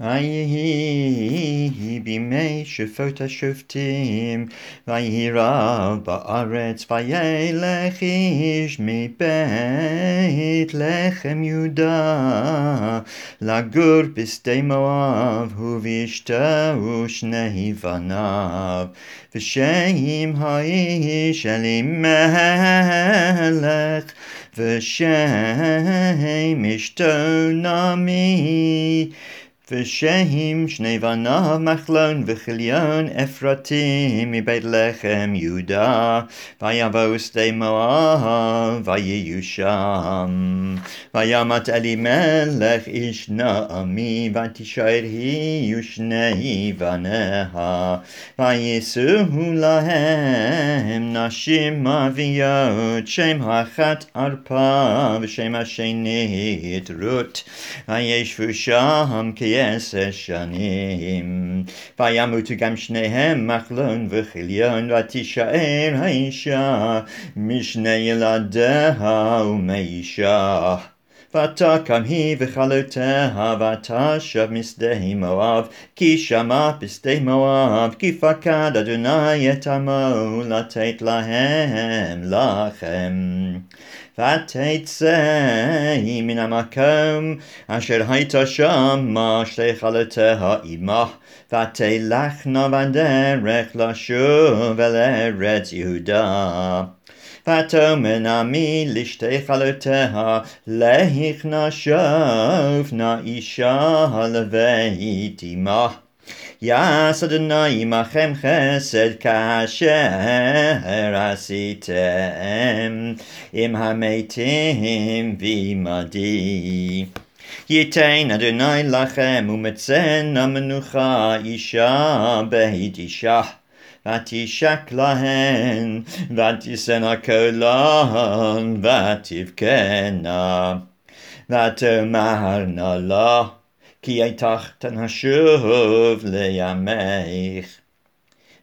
ויהי בימי שפוט השופטים, ויהי רב בארץ, וילך איש מבית לחם יהודה, לגור בשדה מואב, הוא ואשתו ושני בניו, ושם האיש אלימלך, ושם אשתו נעמי. ושהם שני בניו מחלון וכליון אפרתים מבית לחם יהודה, ויבואו שדה מואב, ויהיו שם. וימת אלימלך איש נעמי, ותישאר היא ושני בניה, ויישאו להם נשים ערביות, שם האחת ערפה, ושם השנית רות, וישבו שם כי עשר שנים. וימותו גם שניהם מחלון וכליון, ותישאר האישה משני ילדיה ומאישה. ותקם היא וכלותיה, ותשב משדה מואב, כי שמע בשדה מואב, כי פקד אדוני את עמו, לתת להם לחם. ותצא מן המקום אשר הייתה שמה שתי חלותיה עמה, ותלכנה בדרך לשוב אל ארץ יהודה. ותאמר נעמי לשתי חלותיה, נא אישה לבית עמה. יעש אדוני עמכם חסד כאשר עשיתם עם המתים ועמדי. ייתן אדוני לכם ומצן המנוחה אישה בית אישה. ותשק להן, ותשנא קולן, ותבכנה. ותאמרנה לה, כי איתך תנשוב לימך.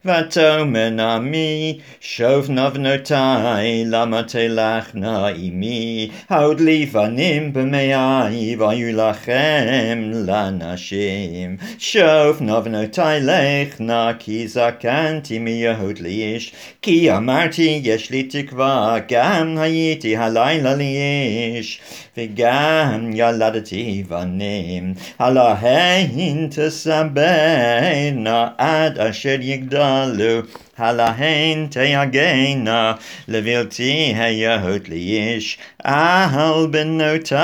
ותאמר נעמי, שוב נא בנותי, למה תלכנה עמי? עוד לבנים במאי, והיו לכם לנשים. שוב נא בנותי לכנה, כי זקנתי מיהוד לאיש. כי אמרתי, יש לי תקווה, גם הייתי הלילה לאיש. וגם ילדתי בנים, עליהן תסברנה עד אשר יגדלו, עליהן תהגנה לבלתי היות לאיש, על בנותי,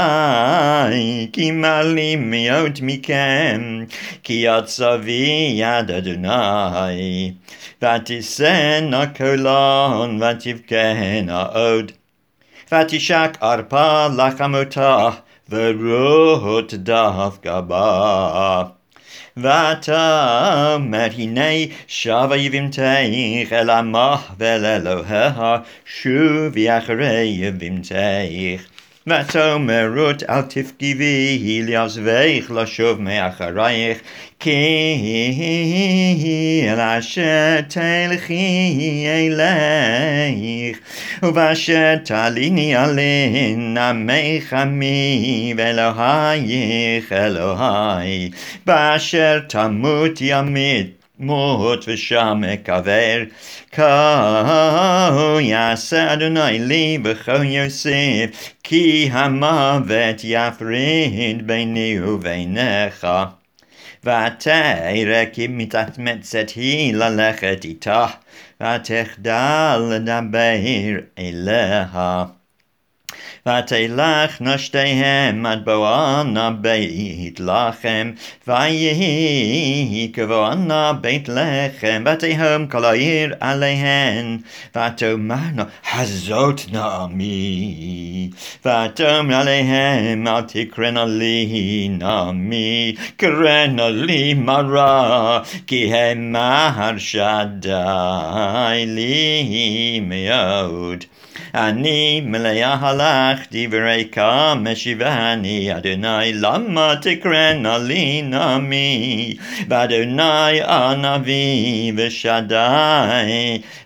כי מעלים מאוד מכם, כי יד צבי יד אדוני, ותישאנה קולן ותבכנה עוד. ותשק ארפה לחמותה, ורות דווקא בה. ותאמר הנה שבה יבימתך אל עמך ואל אלוהיה, שובי אחרי יבימתך. ותאמר רות אל תפגיבי לעזבך לשוב מאחרייך כי אל אשר תלכי אלייך ובאשר תליני עלין עמך עמי ואלוהיך אלוהי באשר תמות ימית מות ושם אקבר. כה יעשה אדוני לי בכל יוסף, כי המוות יפריד ביני וביניך. ותרא כי מתאמצת היא ללכת איתה, ותחדל לדבר אליה. ותלכנה שתיהם עד בואנה בית לחם, ויהי כבואנה בית לחם, ותהום כל העיר עליהן, ותאמרנה הזאת נעמי, ותאמר עליהם אל תקרנה לי נעמי, קרנה לי מרה, כי המר שדי לי מאוד. אני מלאה הלך שלח דבריך משיבני, אדוני למה תקראנה לי נעמי, ואדוני ענבי ושדי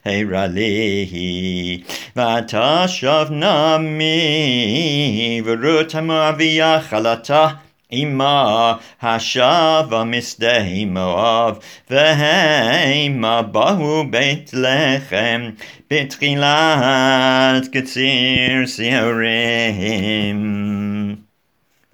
הרע לי, ואתה שב נעמי, ורות המואבייה חלתה עמה השבה משדה מואב, והמה באו בית לחם בתחילת קציר שעורים.